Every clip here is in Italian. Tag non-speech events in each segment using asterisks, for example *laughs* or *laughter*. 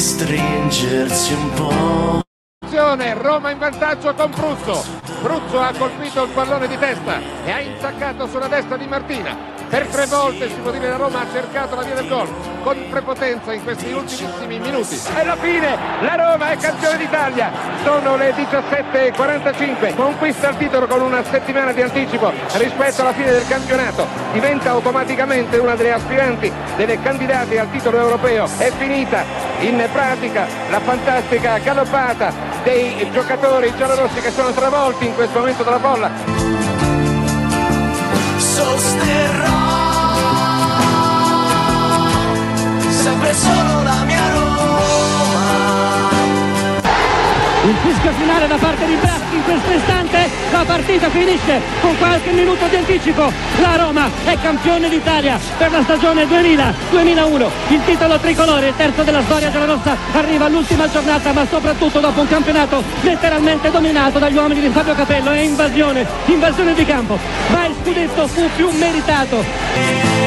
Stringersi un po'. Roma in vantaggio con Bruzzo. Bruzzo ha colpito il pallone di testa e ha intaccato sulla destra di Martina. Per tre volte si può dire la Roma ha cercato la via del gol con prepotenza in questi ultimissimi minuti. E alla fine la Roma è campione d'Italia. Sono le 17.45. Conquista il titolo con una settimana di anticipo rispetto alla fine del campionato. Diventa automaticamente una delle aspiranti, delle candidate al titolo europeo. È finita in pratica la fantastica galoppata dei giocatori giallorossi che sono travolti in questo momento dalla folla. Sosterrò sempre solo la mia Roma. Il fischio finale da parte di Braschi in questo istante, la partita finisce con qualche minuto di anticipo. La Roma è campione d'Italia per la stagione 2000-2001. Il titolo tricolore, il terzo della storia della Rossa, arriva all'ultima giornata, ma soprattutto dopo un campionato letteralmente dominato dagli uomini di Fabio Capello. È invasione, invasione di campo. Ma il scudetto fu più meritato.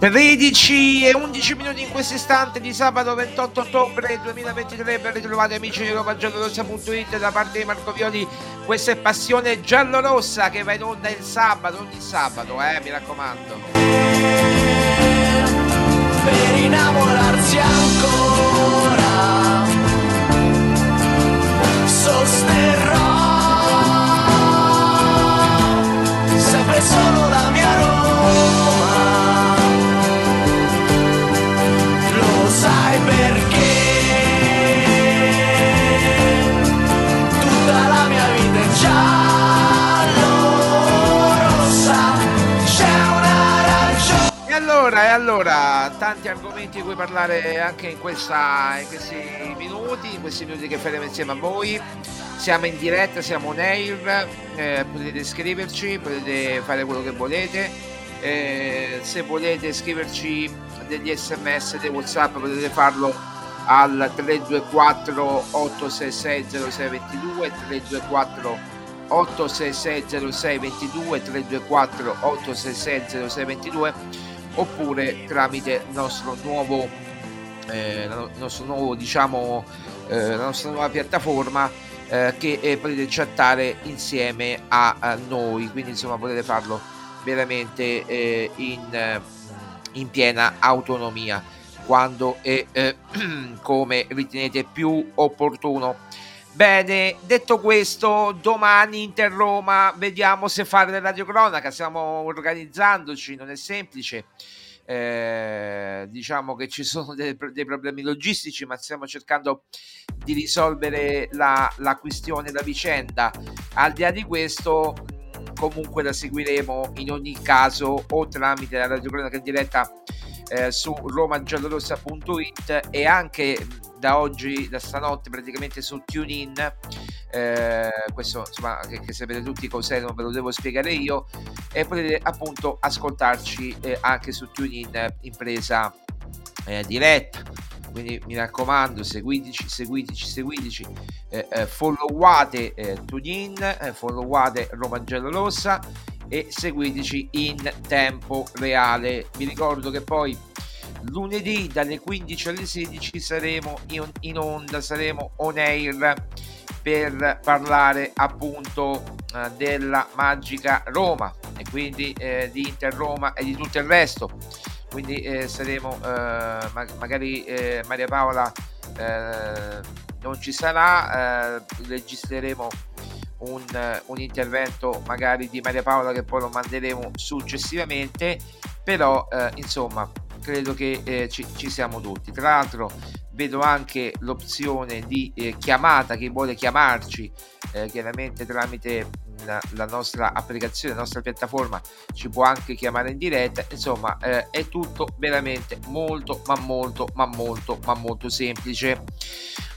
13 e 11 minuti in questo istante di sabato 28 ottobre 2023 ben ritrovati amici di RomaGiallorossa.it da parte di Marco Violi questa è Passione Giallorossa che va in onda il sabato ogni sabato eh mi raccomando. Per innamorarsi ancora Sosterrò. Sempre solo allora e allora tanti argomenti di cui parlare anche in, questa, in questi minuti in questi minuti che faremo insieme a voi. Siamo in diretta siamo on air eh, potete scriverci potete fare quello che volete. Eh, se volete scriverci degli sms dei whatsapp potete farlo al 324 866 0622 324 866 0622 324 866 0622 oppure tramite il nostro nuovo eh, nostro nuovo diciamo eh, la nostra nuova piattaforma eh, che eh, potete chattare insieme a, a noi. Quindi insomma potete farlo veramente eh, in, in piena autonomia. Quando e eh, *clears throat* come ritenete più opportuno Bene, detto questo, domani Inter Roma vediamo se fare la radiocronaca, stiamo organizzandoci, non è semplice. Eh, diciamo che ci *laughs* sono dei, dei problemi logistici, ma stiamo cercando di risolvere la, la questione, la vicenda. Al di là di questo, comunque la seguiremo in ogni caso o tramite la radiocronaca diretta eh, su romagiallorossa.it e anche da oggi, da stanotte praticamente su TuneIn eh, questo insomma che, che sapete tutti cos'è non ve lo devo spiegare io e potete appunto ascoltarci eh, anche su TuneIn in presa eh, diretta. Quindi mi raccomando seguiteci seguiteci seguiteci eh, eh, followate eh, TuneIn followate Roma Giallorossa e seguiteci in tempo reale. Vi ricordo che poi lunedì dalle 15 alle 16 saremo in, onda, saremo on air per parlare appunto eh, della magica Roma e quindi eh, di Inter Roma e di tutto il resto. Quindi eh, saremo eh, ma- magari eh, Maria Paola eh, non ci sarà, registreremo un, un, intervento magari di Maria Paola che poi lo manderemo successivamente, però insomma credo che ci, ci siamo tutti. Tra l'altro vedo anche l'opzione di eh, chiamata chi vuole chiamarci eh, chiaramente tramite la, la, nostra applicazione, la nostra piattaforma ci può anche chiamare in diretta insomma eh, è tutto veramente molto ma molto ma molto ma molto semplice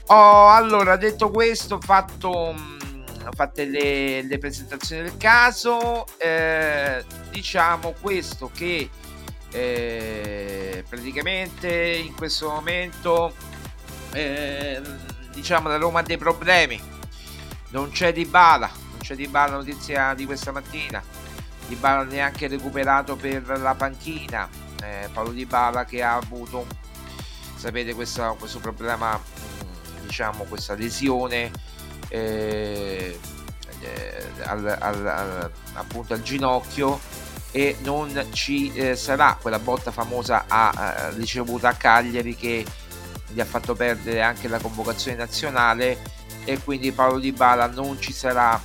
oh, allora detto questo fatto mm, fatte le, le, presentazioni del caso eh, diciamo questo che eh, praticamente in questo momento eh, diciamo la Roma ha dei problemi. Non c'è Di Bala non c'è Di Bala notizia di questa mattina. Di Bala neanche recuperato per la panchina eh, Paolo Di Bala che ha avuto sapete questo, questo problema diciamo questa lesione eh, al, al, al, appunto al ginocchio e non ci eh, sarà quella botta famosa a, eh, ricevuta a Cagliari che gli ha fatto perdere anche la convocazione nazionale e quindi Paolo Di Bala non ci sarà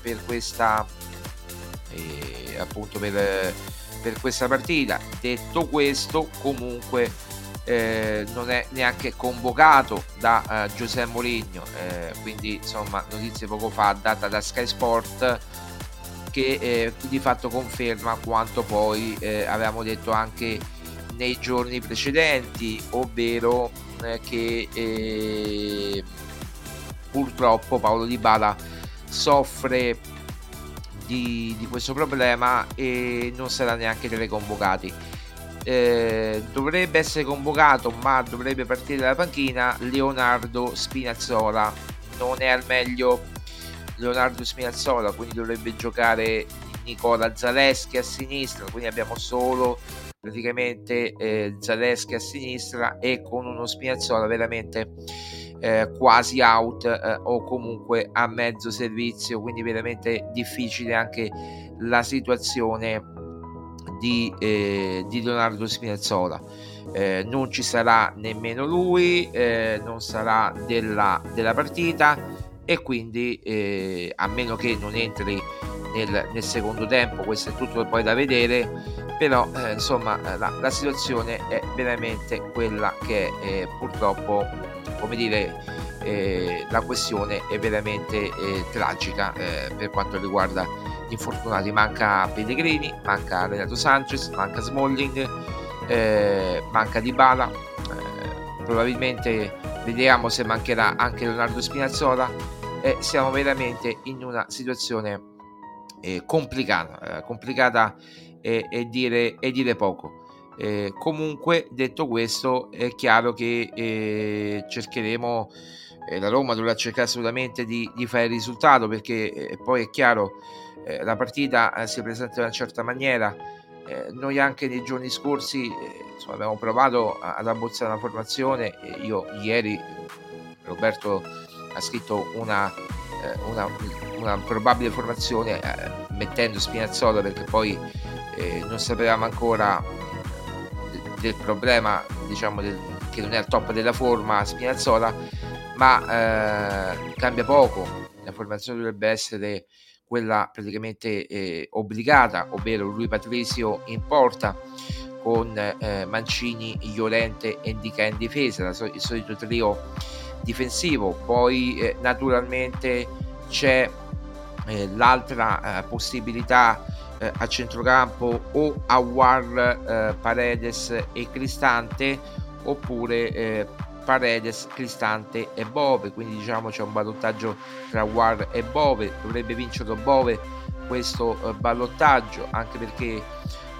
per questa eh, appunto per, per, questa partita. Detto questo comunque eh, non è neanche convocato da uh, Giuseppe Mourinho eh, quindi insomma notizie poco fa data da Sky Sport che eh, di fatto conferma quanto poi eh, avevamo detto anche nei giorni precedenti ovvero eh, che eh, purtroppo Paolo Di Bala soffre di, di, questo problema e non sarà neanche teleconvocati. Eh, dovrebbe essere convocato ma dovrebbe partire dalla panchina Leonardo Spinazzola. Non è al meglio Leonardo Spinazzola quindi dovrebbe giocare Nicola Zaleschi a sinistra. Quindi abbiamo solo praticamente eh, Zaleschi a sinistra e con uno Spinazzola veramente eh, quasi out eh, o comunque a mezzo servizio. Quindi veramente difficile anche la situazione di, eh, di Leonardo Spinazzola. Eh, non ci sarà nemmeno lui eh, non sarà della, della partita e quindi eh, a meno che non entri nel, nel, secondo tempo questo è tutto poi da vedere però eh, insomma la, la, situazione è veramente quella che è eh, purtroppo come dire la questione è veramente tragica per quanto riguarda gli infortunati. Manca Pellegrini manca Renato Sanchez manca Smalling manca Di Bala probabilmente vediamo se mancherà anche Leonardo Spinazzola. E siamo veramente in una situazione complicata complicata e, e, dire, e dire, poco. Eh, comunque, detto questo, è chiaro che eh, cercheremo, eh, la Roma dovrà cercare assolutamente di, di fare il risultato perché eh, poi è chiaro, eh, la partita eh, si presenta in una certa maniera. noi anche nei giorni scorsi insomma, abbiamo provato ad abbozzare una formazione. io ieri, Roberto ha scritto una, una, una probabile formazione mettendo Spinazzola perché poi eh, non sapevamo ancora del problema diciamo del, che non è al top della forma Spinazzola ma eh, cambia poco la formazione dovrebbe essere quella praticamente eh, obbligata ovvero lui Patrizio in porta con eh, Mancini, Iolente e Indica in difesa il solito trio difensivo. Poi eh, naturalmente c'è eh, l'altra possibilità eh, a centrocampo o Awar, eh, Paredes e Cristante oppure eh, Paredes, Cristante e Bove quindi diciamo c'è un ballottaggio tra War e Bove dovrebbe vincerlo Bove questo eh, ballottaggio anche perché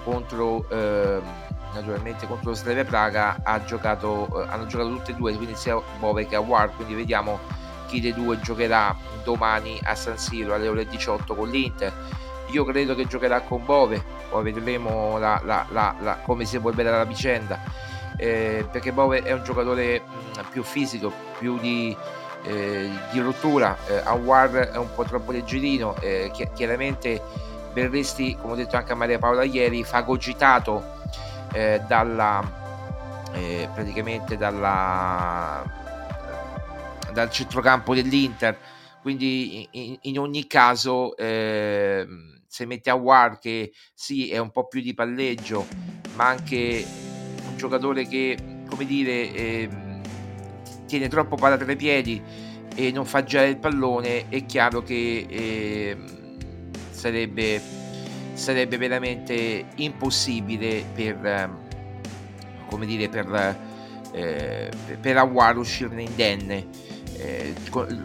contro ehm, naturalmente contro lo Slavia Praga ha giocato, eh, hanno giocato tutte e due quindi sia Bove che Awar quindi vediamo chi dei due giocherà domani a San Siro alle ore 18 con l'Inter. Io credo che giocherà con Bove, poi vedremo la, la, la, come si evolverà la vicenda, eh, perché Bove è un giocatore più fisico, più di, eh, di rottura, eh, Awar è un po' troppo leggerino, eh, chiaramente Berresti, come ho detto anche a Maria Paola ieri, fagocitato eh, dalla, eh, praticamente dalla, dal centrocampo dell'Inter, quindi in, in ogni caso eh, se mette a War che sì è un po' più di palleggio, ma anche un giocatore che, come dire, eh, tiene troppo palla tra i piedi e non fa girare il pallone, è chiaro che eh, sarebbe, sarebbe veramente impossibile per, come dire, per, eh, per Awar uscirne indenne. Eh,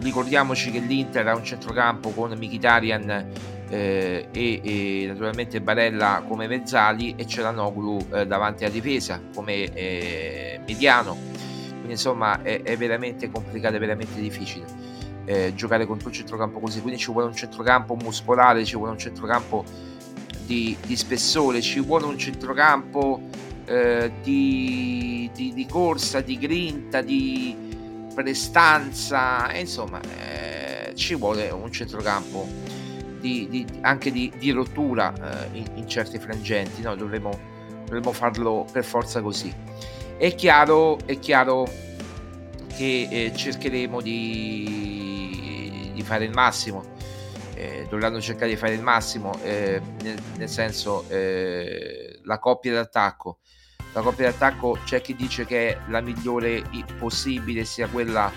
ricordiamoci che l'Inter ha un centrocampo con Mkhitaryan eh, e, e, naturalmente Barella come mezzali e c'è Noglu eh, davanti alla difesa come eh, mediano insomma è, è, veramente complicato è veramente difficile eh, giocare contro un centrocampo così quindi ci vuole un centrocampo muscolare ci vuole un centrocampo di, di spessore ci vuole un centrocampo eh, di, di, di, corsa di grinta di prestanza e insomma eh, ci vuole un centrocampo di, di, anche di, di rottura eh, in, in, certi frangenti, no? dovremmo, dovremmo, farlo per forza così. È chiaro, è chiaro che eh, cercheremo di, di, fare il massimo, eh, dovranno cercare di fare il massimo, eh, nel, nel, senso eh, la coppia d'attacco. La coppia d'attacco c'è chi dice che la migliore possibile sia quella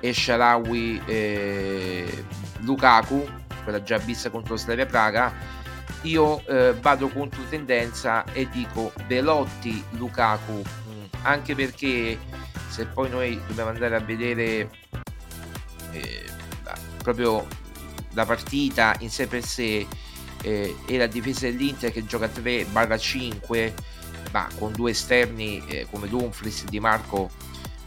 Esharawi eh, Lukaku quella già vista contro Slavia Praga, io eh, vado contro tendenza e dico Velotti Lukaku, anche perché se poi noi dobbiamo andare a vedere eh, proprio la partita in sé per sé eh, e la difesa dell'Inter che gioca 3-5 ma con due esterni eh, come Dumfries e Di Marco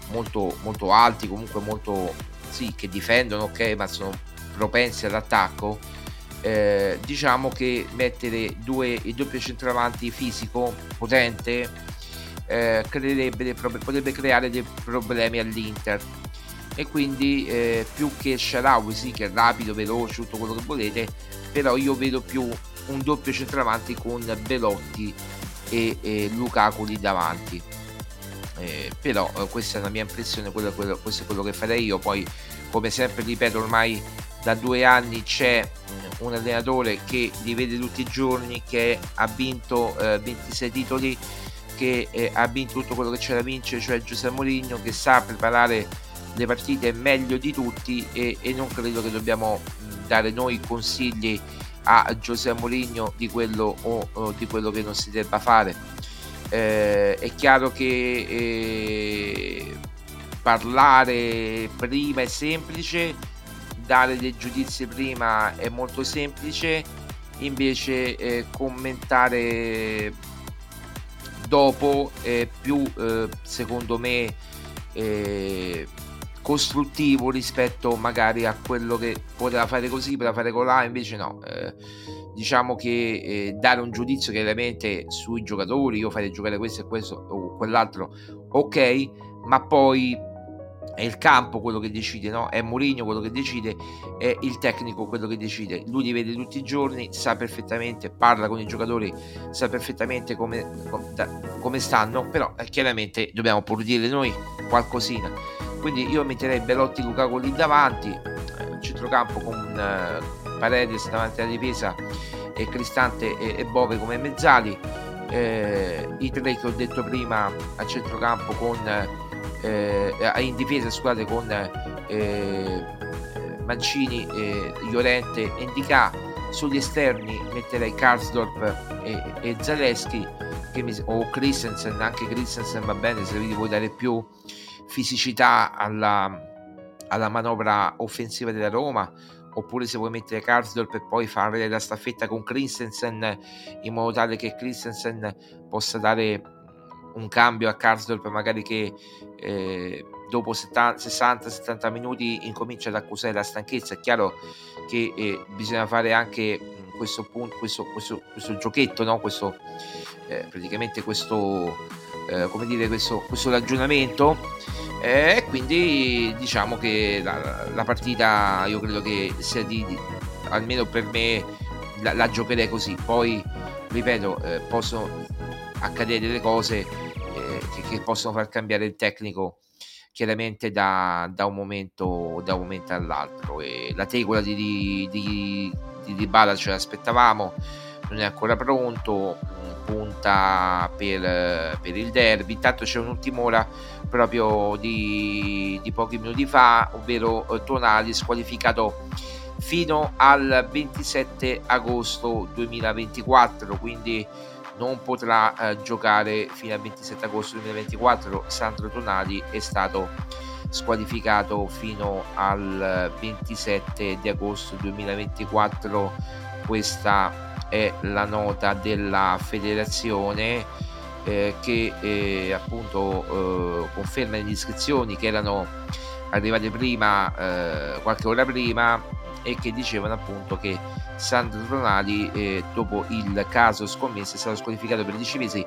molto, molto alti comunque molto sì che difendono ok ma sono propensi all'attacco, eh, diciamo che mettere due, il doppio centravanti fisico potente eh, potrebbe creare dei problemi all'Inter. E quindi eh, più che Sharawi sì che è rapido, veloce, tutto quello che volete però io vedo più un doppio centravanti con Belotti e, e Lukaku lì davanti. Eh, però eh, questa è la mia impressione quello, quello, questo è quello che farei io. Poi come sempre ripeto ormai da due anni c'è mm, un allenatore che li vede tutti i giorni, che ha vinto eh, 26 titoli, che eh, ha vinto tutto quello che c'è da vincere, cioè Giuseppe Mourinho, che sa preparare le partite meglio di tutti e, e non credo che dobbiamo mm, dare noi consigli a Giuseppe Mourinho di quello o, o, di quello che non si debba fare. Eh, è chiaro che eh, parlare prima è semplice, dare dei giudizi prima è molto semplice, invece eh, commentare dopo è più, eh, secondo me, eh, costruttivo rispetto magari a quello che poteva fare così, poteva fare colà, invece no. Eh, diciamo che eh, dare un giudizio chiaramente sui giocatori, io farei giocare questo e questo o quell'altro, ok, ma poi è il campo quello che decide, no? è Mourinho quello che decide, è il tecnico quello che decide. Lui li vede tutti i giorni, sa perfettamente, parla con i giocatori, sa perfettamente come, come stanno, però eh, chiaramente dobbiamo pur dire noi qualcosina. Quindi io metterei Belotti Lukaku lì davanti, eh, centrocampo con eh, Paredes davanti alla difesa e Cristante e, e Bove come mezzali. Eh, I tre che ho detto prima a centrocampo con eh, in difesa scusate con eh, Mancini, eh, e Indica sugli esterni metterei Karsdorp e, e Zaleschi mi, o Christensen anche Christensen va bene se vi vuoi dare più fisicità alla, alla manovra offensiva della Roma oppure se vuoi mettere Karsdorp e poi fare la staffetta con Christensen in modo tale che Christensen possa dare un cambio a Karsdorp magari che eh, dopo 60-70 minuti incomincia ad accusare la stanchezza. È chiaro che eh, bisogna fare anche questo, punto, questo, questo, questo giochetto, no? questo, eh, praticamente questo, eh, come dire, questo, ragionamento. E eh, quindi diciamo che la, la, partita io credo che sia di, di almeno per me la, la, giocherei così. Poi ripeto, eh, possono accadere delle cose eh, che, che, possono far cambiare il tecnico chiaramente da, da, un, momento, da un momento all'altro. E la tegola di, di, di, di Dybala ce l'aspettavamo, non è ancora pronto, punta per, per il derby. Intanto c'è un'ultima ora proprio di, di pochi minuti fa, ovvero eh, Tonali squalificato fino al 27 agosto 2024, quindi non potrà eh, giocare fino al 27 agosto 2024. Sandro Tonali è stato squalificato fino al 27 di agosto 2024. Questa è la nota della federazione eh, che eh, appunto eh, conferma le iscrizioni che erano arrivate prima, eh, qualche ora prima e che dicevano appunto che Sandro Tonali eh, dopo il caso scommesse è stato squalificato per 10 mesi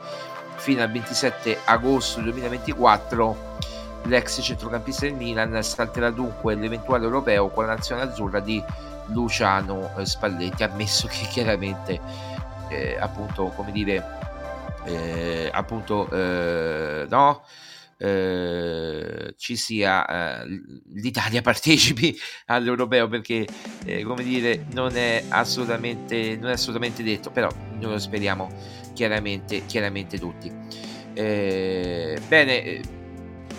fino al 27 agosto 2024 l'ex centrocampista del Milan salterà dunque l'eventuale europeo con la nazionale azzurra di Luciano eh, Spalletti ammesso che chiaramente eh, appunto come dire eh, appunto eh, no eh, ci sia eh, l'Italia *laughs* partecipi all'europeo perché eh, come dire non è assolutamente non è assolutamente detto però noi lo speriamo chiaramente chiaramente tutti. Eh, bene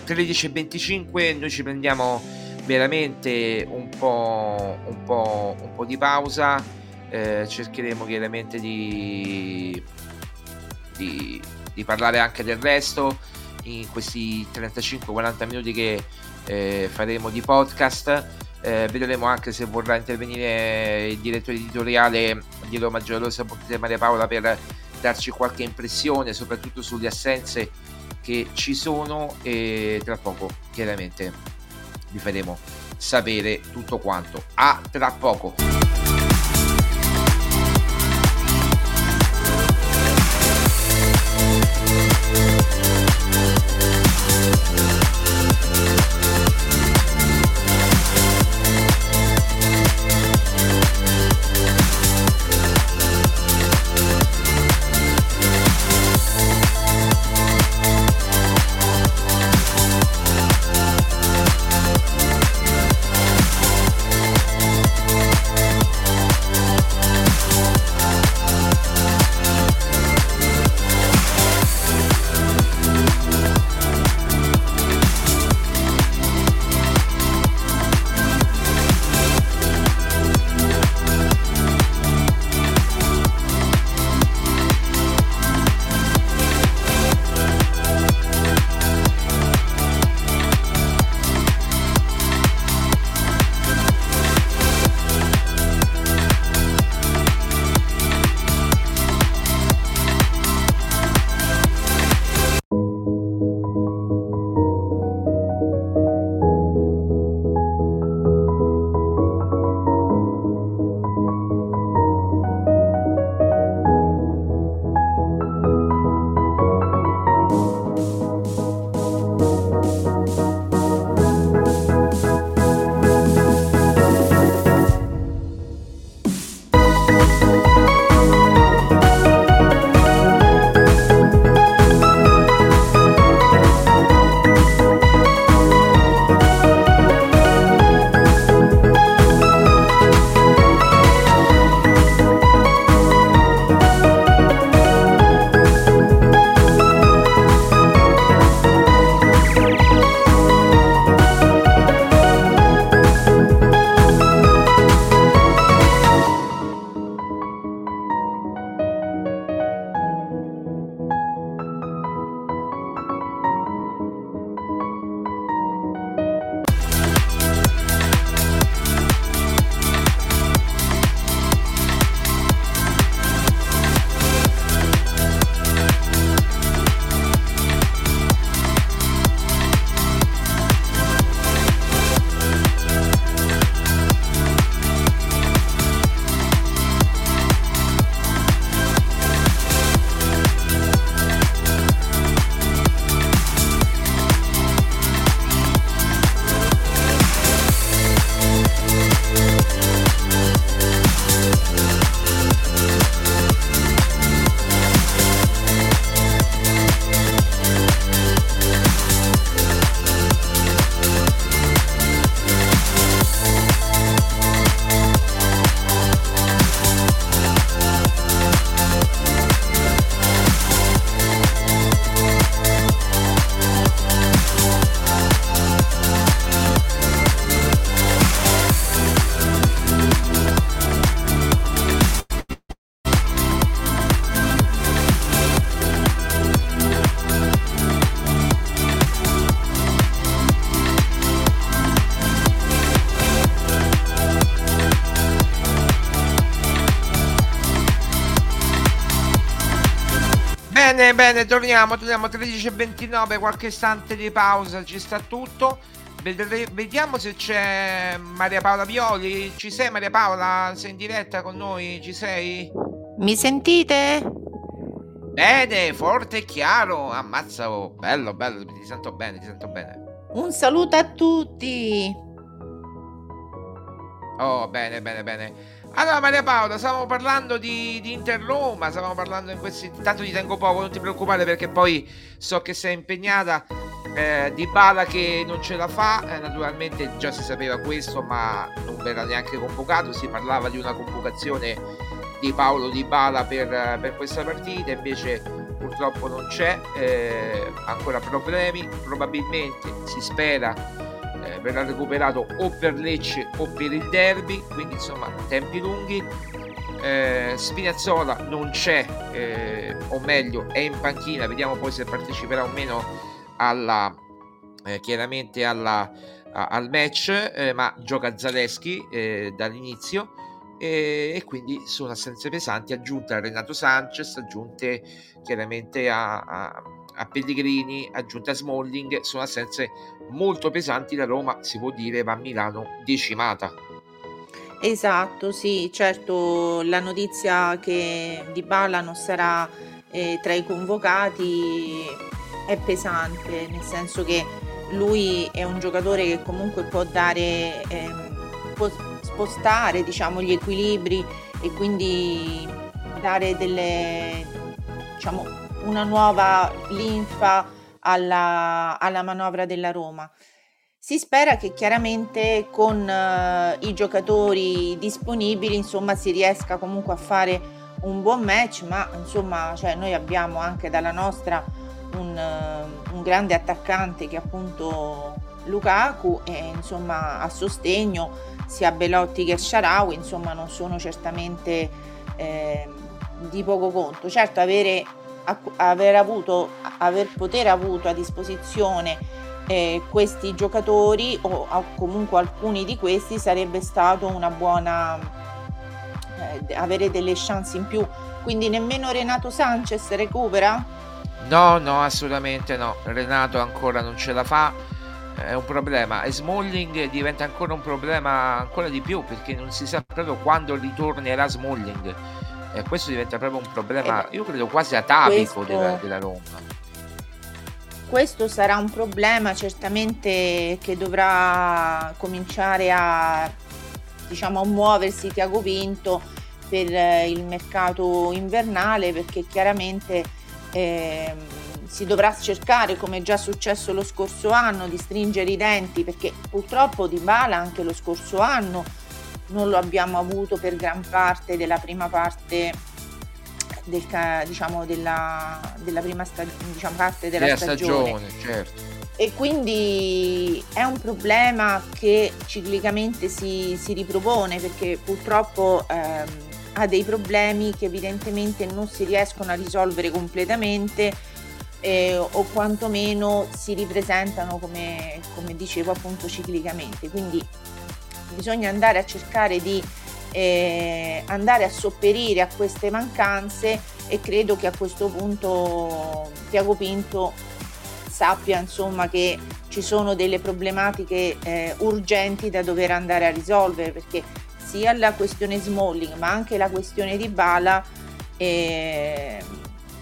13.25 eh, noi ci prendiamo veramente un po', un po', un po di pausa cercheremo chiaramente di, di, di parlare anche del resto in questi 35-40 minuti che eh, faremo di podcast. Eh, vedremo anche se vorrà intervenire il direttore editoriale di Roma Giallorosa Maria Paola per darci qualche impressione, soprattutto sulle assenze che ci sono e tra poco chiaramente vi faremo sapere tutto quanto. A tra poco. Bene, torniamo, torniamo 13.29, qualche istante di pausa, ci sta tutto. Vediamo se c'è Maria Paola Violi. Ci sei Maria Paola? Sei in diretta con noi? Ci sei? Mi sentite? Bene, forte e chiaro. Ammazza, oh. bello, bello, ti sento bene, ti sento bene. Un saluto a tutti. Oh, bene, bene, bene. Allora Maria Paola, stavamo parlando di, di Inter Roma, stavamo parlando in questi... Tanto ti tengo poco, non ti preoccupare perché poi so che sei impegnata. Eh, di Bala che non ce la fa, eh, naturalmente già si sapeva questo, ma non verrà neanche convocato. Si parlava di una convocazione di Paolo Di Bala per, per questa partita, invece purtroppo non c'è, eh, ancora problemi. Probabilmente si spera eh, verrà recuperato o per Lecce o per il derby, quindi insomma tempi lunghi. Eh, Spinazzola non c'è, eh, o meglio è in panchina, vediamo poi se parteciperà o meno alla, eh, chiaramente alla, a, al match, eh, ma gioca Zaleschi eh, dall'inizio. E, quindi sono assenze pesanti. Aggiunte a Renato Sanchez, aggiunte chiaramente a, a Pellegrini, aggiunte a Smalling, sono assenze molto pesanti, la Roma si può dire va a Milano decimata. Esatto, sì, certo la notizia che Di Bala non sarà eh, tra i convocati è pesante, nel senso che lui è un giocatore che comunque può dare, ehm, può spostare diciamo, gli equilibri e quindi dare delle, diciamo, una nuova linfa alla, alla manovra della Roma. Si spera che chiaramente con uh, i giocatori disponibili insomma, si riesca comunque a fare un buon match, ma insomma cioè, noi abbiamo anche dalla nostra un, un grande attaccante che è appunto Lukaku e insomma a sostegno sia Belotti che Sharawi insomma non sono certamente eh, di poco conto certo avere, aver avuto aver poter avuto a disposizione eh, questi giocatori o, o, comunque alcuni di questi sarebbe stato una buona eh, avere delle chance in più quindi nemmeno Renato Sanchez recupera No, no, assolutamente no. Renato ancora non ce la fa. È un problema. E Smalling diventa ancora un problema ancora di più perché non si sa proprio quando ritornerà Smalling. E questo diventa proprio un problema, io credo quasi atavico questo... della, della Roma. Questo sarà un problema certamente che dovrà cominciare a diciamo a muoversi Tiago Pinto per il mercato invernale perché chiaramente eh, si dovrà cercare, come è già successo lo scorso anno, di stringere i denti perché purtroppo Di Bala anche lo scorso anno non lo abbiamo avuto per gran parte della prima parte del, diciamo, della, della prima sta, diciamo, parte della, della stagione. stagione certo. E quindi è un problema che ciclicamente si, si ripropone perché purtroppo ehm, ha dei problemi che evidentemente non si riescono a risolvere completamente eh, o quantomeno si ripresentano come, come dicevo appunto ciclicamente. Quindi bisogna andare a cercare di eh, andare a sopperire a queste mancanze e credo che a questo punto Tiago Pinto sappia insomma che ci sono delle problematiche eh, urgenti da dover andare a risolvere perché sia la questione Smalling ma anche la questione di Bala eh,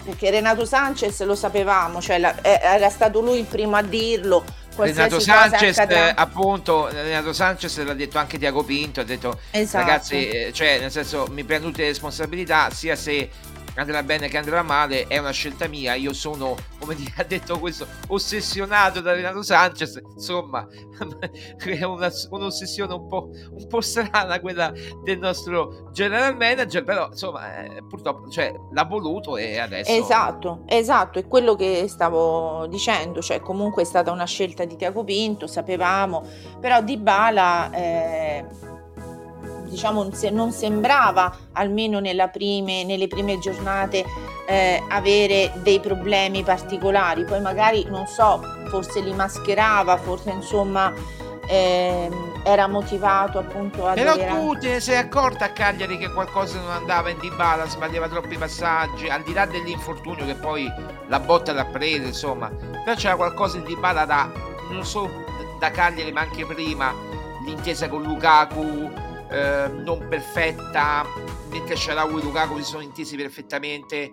perché Renato Sanchez lo sapevamo, cioè la, eh, era stato lui il primo a dirlo. Renato Sanchez, appunto, Renato Sanchez l'ha detto anche Tiago Pinto, ha detto esatto. ragazzi, eh, cioè nel senso mi prendo tutte le responsabilità, sia se andrà bene che andrà male, è una scelta mia. Io sono, come *laughs* ha detto questo, ossessionato da Renato Sanchez. Insomma, *laughs* è una, un'ossessione un po', un po' strana quella del nostro general manager, però insomma, eh, purtroppo cioè, l'ha voluto e adesso... Esatto, esatto, è quello che stavo dicendo, cioè comunque è stata una scelta di Tiago Pinto, sapevamo, però Di Bala... Eh diciamo, non sembrava, almeno prime, nelle prime giornate, eh, avere dei problemi particolari. Poi magari, non so, forse li mascherava, forse insomma... Eh, era motivato appunto a Però dover... tu te ne sei accorta a Cagliari che qualcosa non andava in Dybala, sbagliava troppi passaggi, al di là dell'infortunio che poi la botta l'ha presa, insomma. Però c'era qualcosa in Dybala da non solo da Cagliari ma anche prima, l'intesa con Lukaku eh, non perfetta, mentre Sharawi e Lukaku si sono intesi perfettamente.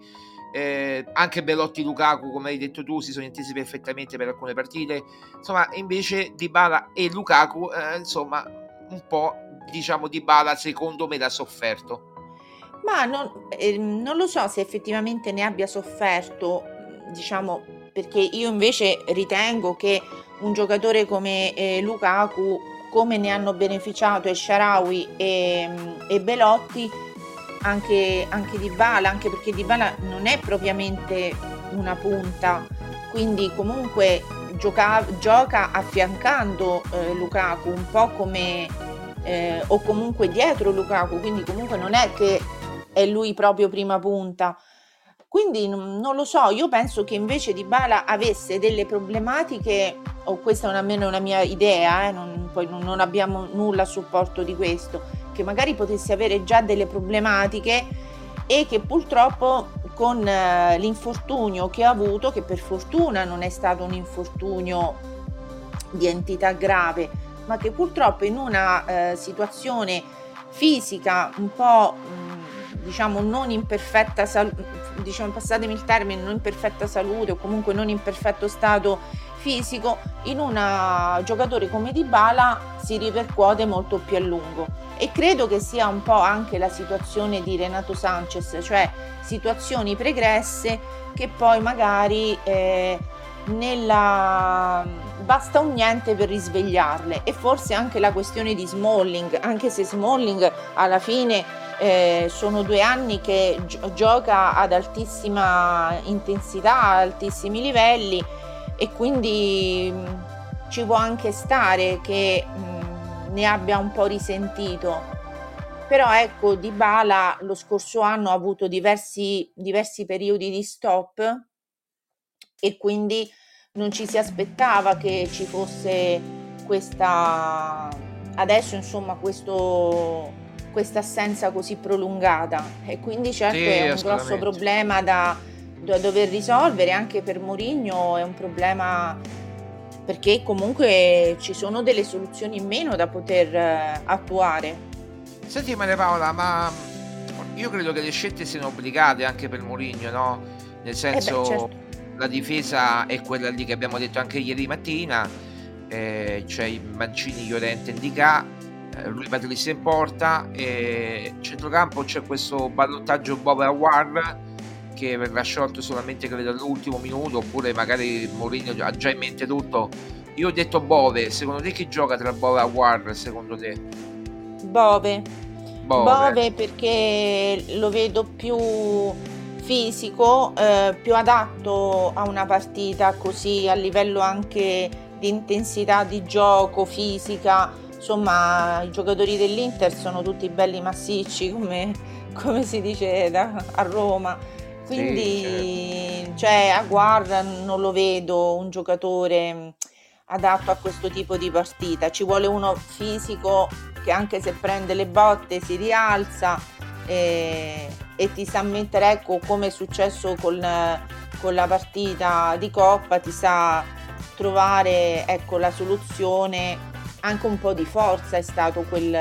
Eh, anche Belotti Lukaku, come hai detto tu, si sono intesi perfettamente per alcune partite. Insomma, invece Dybala e Lukaku, eh, insomma, un po' diciamo Dybala secondo me l'ha sofferto. Ma non, eh, non lo so se effettivamente ne abbia sofferto, diciamo, perché io invece ritengo che un giocatore come eh, Lukaku, come ne hanno beneficiato e Sharawi e, e Belotti, anche, anche Dybala, anche perché Dybala non è propriamente una punta, quindi comunque gioca, gioca affiancando eh, Lukaku un po' come eh, o comunque dietro Lukaku, quindi comunque non è che è lui proprio prima punta. Quindi non, lo so, io penso che invece Di Bala avesse delle problematiche, o questa è almeno una mia idea, eh, non, poi non, abbiamo nulla a supporto di questo, che magari potesse avere già delle problematiche e che purtroppo con eh, l'infortunio che ha avuto, che per fortuna non è stato un infortunio di entità grave, ma che purtroppo in una eh, situazione fisica un po' mh, diciamo non in perfetta salute, diciamo passatemi il termine, non in perfetta salute o comunque non in perfetto stato fisico, in un giocatore come Dybala si ripercuote molto più a lungo. E credo che sia un po' anche la situazione di Renato Sanchez, cioè situazioni pregresse che poi magari eh, nella basta un niente per risvegliarle. E forse anche la questione di Smalling, anche se Smalling alla fine eh, sono due anni che gi- gioca ad altissima intensità, altissimi livelli e quindi mh, ci può anche stare che mh, ne abbia un po' risentito. Però ecco, Di Bala lo scorso anno ha avuto diversi, diversi periodi di stop e quindi non ci si aspettava che ci fosse questa adesso insomma questo questa assenza così prolungata e quindi certo Sì, è un grosso problema da, da dover risolvere anche per Mourinho è un problema perché comunque ci sono delle soluzioni in meno da poter eh, attuare Senti Maria Paola, ma io credo che le scelte siano obbligate anche per Mourinho, no? Nel senso, certo. la difesa è quella lì che abbiamo detto anche ieri mattina, eh, c'è i Mancini, Llorente, Indica, eh, lui Patrice in porta, e centrocampo c'è questo ballottaggio Bob Awar che verrà sciolto solamente credo all'ultimo minuto, oppure magari Mourinho ha già in mente tutto. Io ho detto Bove, secondo te chi gioca tra Bove e Awar, secondo te? Bove Bove. Bove perché lo vedo più fisico, eh, più adatto a una partita così a livello anche di intensità di gioco, fisica. Insomma, i giocatori dell'Inter sono tutti belli massicci, come, come si dice da- a Roma. Quindi, cioè, a guarda non lo vedo un giocatore adatto a questo tipo di partita. Ci vuole uno fisico che anche se prende le botte si rialza e, e ti sa mettere, ecco come è successo con, con la partita di Coppa, ti sa trovare ecco, la soluzione, anche un po' di forza è stato quel,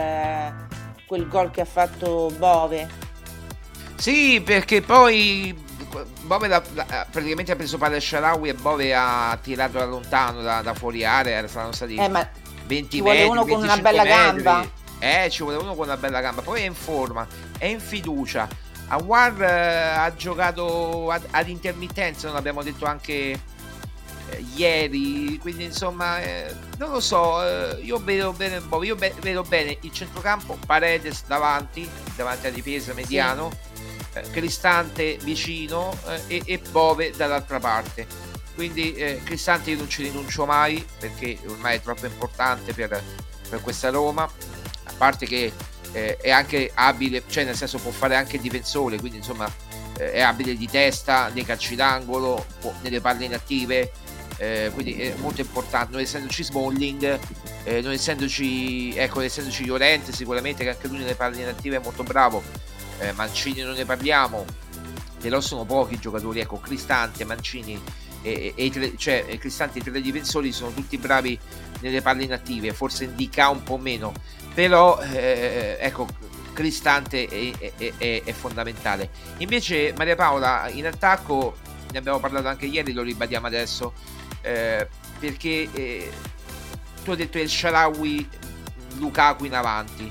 quel gol che ha fatto Bove. Sì, perché poi Bove la- la- praticamente ha preso palla Sharawi e Bove ha tirato da lontano, da, da fuori area, saranno stati Eh, ma 20 ci vuole metri, uno con una 25 bella metri. gamba. Eh, ci vuole uno con una bella gamba. Poi è in forma, è in fiducia. Awar eh, ha giocato ad, ad intermittenza, non l'abbiamo detto anche ieri. Quindi, insomma, eh, non lo so. eh, io vedo bene Bove, io be- vedo bene il centrocampo, Paredes davanti, davanti alla difesa mediano, eh, Cristante vicino eh, e, e Bove dall'altra parte. Quindi eh, Cristante io non ci rinuncio mai perché ormai è troppo importante per, per questa Roma. A parte che eh, è anche abile, cioè nel senso può fare anche il difensore, quindi insomma è abile di testa, nei calci d'angolo, può- nelle palle inattive. Eh, quindi è molto importante, non essendoci Smalling, eh, non essendoci, ecco, essendoci Llorente sicuramente che anche lui nelle palle inattive è molto bravo, eh, Mancini non ne parliamo, però sono pochi i giocatori, ecco, Cristante, Mancini e, e, e cioè, Cristante e i tre difensori sono tutti bravi nelle palle inattive, forse indica un po' meno, però eh, ecco, Cristante è, è, è, è, fondamentale. Invece Maria Paola in attacco, ne abbiamo parlato anche ieri, lo ribadiamo adesso, eh, perché eh, tu hai detto il Sharawi Lukaku in avanti.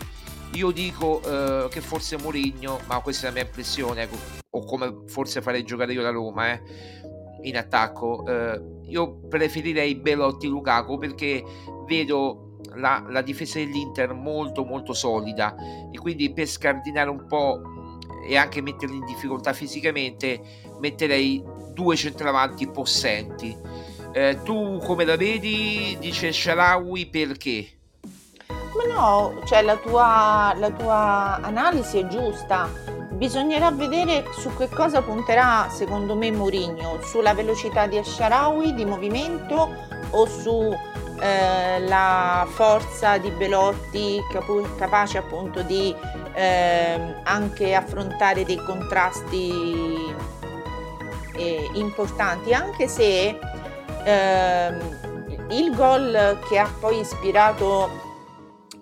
Io dico eh, che forse Mourinho, ma questa è la mia impressione, ecco, o come forse farei giocare io la Roma, eh, in attacco. Eh, io preferirei Belotti Lukaku perché vedo la, la, difesa dell'Inter molto molto solida e quindi per scardinare un po' e anche metterli in difficoltà fisicamente metterei due centravanti possenti eh, tu come la vedi? Dice Sharawi perché? ma no cioè la tua, la tua analisi è giusta. Bisognerà vedere su che cosa punterà secondo me Mourinho. Sulla velocità di Asharawi di movimento o su eh, forza di Belotti capu- capace appunto di eh, anche affrontare dei contrasti eh, importanti. Anche se il gol che ha poi ispirato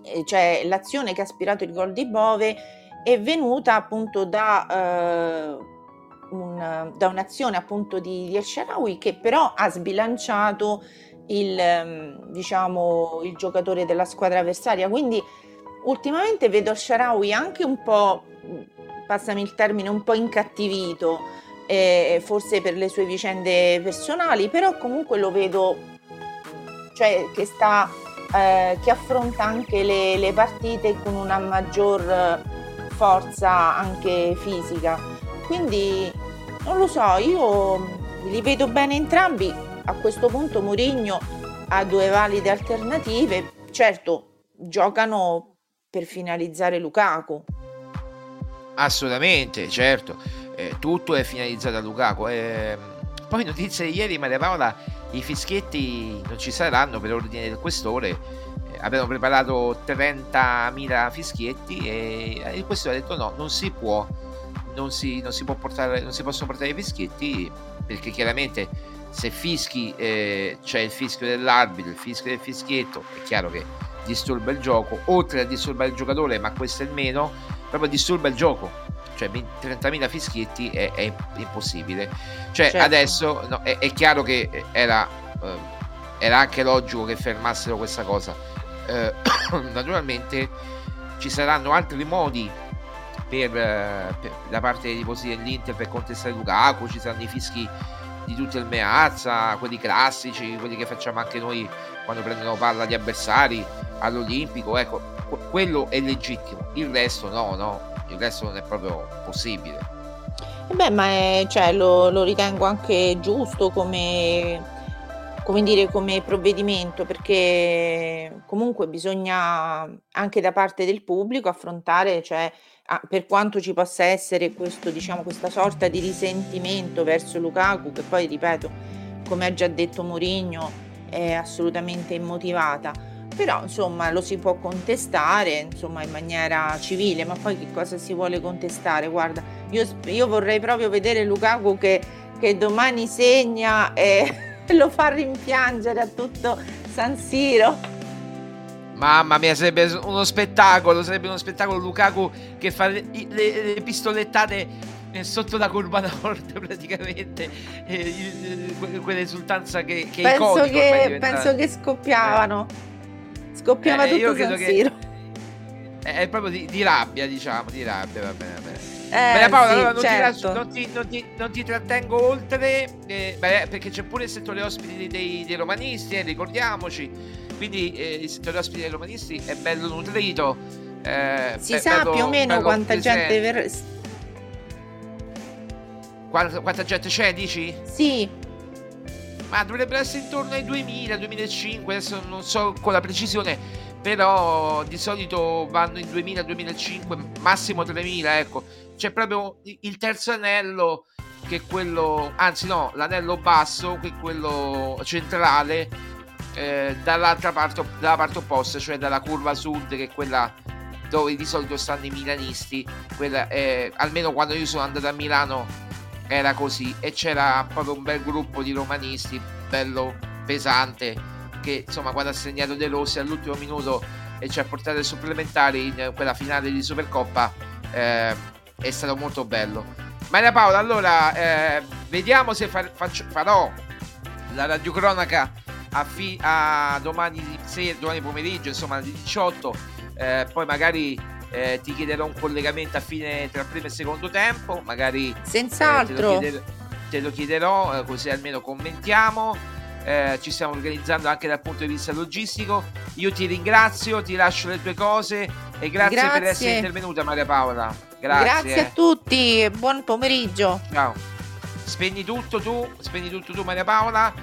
eh, cioè l'azione che ha ispirato il gol di Bove è venuta appunto da eh, un, da un'azione appunto di, di El che però ha sbilanciato il, ehm, diciamo, il giocatore della squadra avversaria. Quindi ultimamente vedo Sharawi anche un po', passami il termine, un po' incattivito, eh, forse per le sue vicende personali, però comunque lo vedo, cioè che sta, eh, che affronta anche le, le partite con una maggior forza anche fisica. Quindi non lo so, io li vedo bene entrambi, a questo punto Mourinho ha due valide alternative, certo giocano per finalizzare Lukaku. Assolutamente, certo, eh, tutto è finalizzato a Lukaku. Eh, poi notizie di ieri, Maria Paola, i fischietti non ci saranno per ordine del questore. Eh, abbiamo preparato 30.000 fischietti e il questore ha detto no, non si può, non si, non si, può portare, non si possono portare i fischietti perché chiaramente se fischi eh, c'è il fischio dell'arbitro, il fischio del fischietto, è chiaro che disturba il gioco, oltre a disturbare il giocatore, ma questo è il meno, proprio disturba il gioco. Cioè 30.000 fischietti è, è impossibile. Cioè certo. adesso no, è, è, chiaro che era, eh, era, anche logico che fermassero questa cosa. Eh, *coughs* naturalmente ci saranno altri modi per, per, da parte dei tifosi dell'Inter per contestare Lukaku, ci saranno i fischi di tutti il Meazza, quelli classici, quelli che facciamo anche noi quando prendono palla di avversari all'Olimpico, ecco, quello è legittimo, il resto no, no, il resto non è proprio possibile. E beh, ma è, cioè, lo, lo, ritengo anche giusto come, come, dire, come provvedimento, perché comunque bisogna anche da parte del pubblico affrontare, cioè, ah, per quanto ci possa essere questo, diciamo, questa sorta di risentimento verso Lukaku, che poi, ripeto, come ha già detto Mourinho, è assolutamente immotivata. Però insomma lo si può contestare insomma, in maniera civile, ma poi che cosa si vuole contestare? Guarda, io, io vorrei proprio vedere Lukaku che, che domani segna e *laughs* lo fa rimpiangere a tutto San Siro. Mamma mia, sarebbe uno spettacolo, sarebbe uno spettacolo Lukaku che fa le, le, le pistolettate eh, sotto la curva nord *laughs* praticamente eh, quell'esultanza che, che penso, che, penso che scoppiavano eh. Scoppiava eh, tutto San Siro è, è proprio di, di, rabbia diciamo di rabbia va bene, va bene. Eh, Paola, sì, allora non, certo. ti, non, ti, non, ti, non, ti, trattengo oltre eh, beh, perché c'è pure il settore ospiti dei, dei romanisti eh, ricordiamoci quindi eh, il settore ospiti dei romanisti è bello nutrito. Eh, si be- sa bello, più o meno quanta gente ver- quanta, quanta gente c'è, dici? Sì. Ma dovrebbe essere intorno ai 2000, 2005, adesso non so con la precisione, però di solito vanno in 2000, 2005, massimo 3000, ecco. C'è proprio il terzo anello che è quello, anzi no, l'anello basso che è quello centrale eh, dall'altra parte, dalla parte opposta, cioè dalla curva sud che è quella dove di solito stanno i milanisti, quella, eh, almeno quando io sono andato a Milano era così e c'era proprio un bel gruppo di romanisti, bello pesante, che insomma quando ha segnato De Rossi all'ultimo minuto e ci ha portato ai supplementari in quella finale di Supercoppa eh, è stato molto bello. Maria Paola, allora eh, vediamo se fa, faccio, farò la radiocronaca a, fi, a domani, sera, domani pomeriggio, insomma alle 18 eh, poi magari eh, ti chiederò un collegamento a fine tra primo e secondo tempo, magari senz'altro eh, te, lo te, lo chiederò, eh, così almeno commentiamo. Eh, ci stiamo organizzando anche dal punto di vista logistico. Io ti ringrazio, ti lascio le tue cose e grazie, grazie. per essere intervenuta Maria Paola. Grazie, grazie a tutti, buon pomeriggio. Ciao. Spegni tutto tu, spegni tutto tu Maria Paola.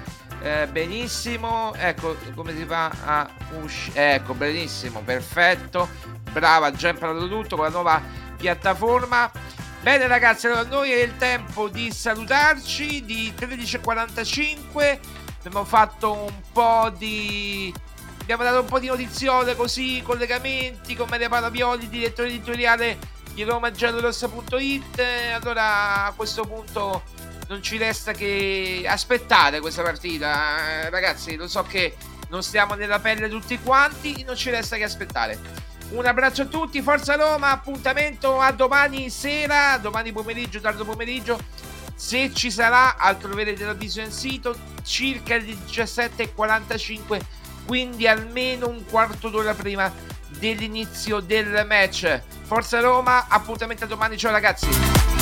Eh, benissimo, ecco come si fa a uscire. Ecco, benissimo, perfetto. Brava, già imparato tutto con la nuova piattaforma. Bene ragazzi, allora noi è il tempo di salutarci di 13.45. Abbiamo fatto un po' di... Abbiamo dato un po' di notiziole così, collegamenti con Maria Paola Violi, direttore editoriale di romagiallorossa.it. Allora a questo punto non ci resta che aspettare questa partita. Eh, ragazzi, lo so che non stiamo nella pelle tutti quanti, non ci resta che aspettare. Un abbraccio a tutti, Forza Roma, appuntamento a domani sera, domani pomeriggio, tardo pomeriggio. Se ci sarà, altro troverete la visione sito, circa le 17.45, quindi almeno un quarto d'ora prima dell'inizio del match. Forza Roma, appuntamento a domani, ciao ragazzi.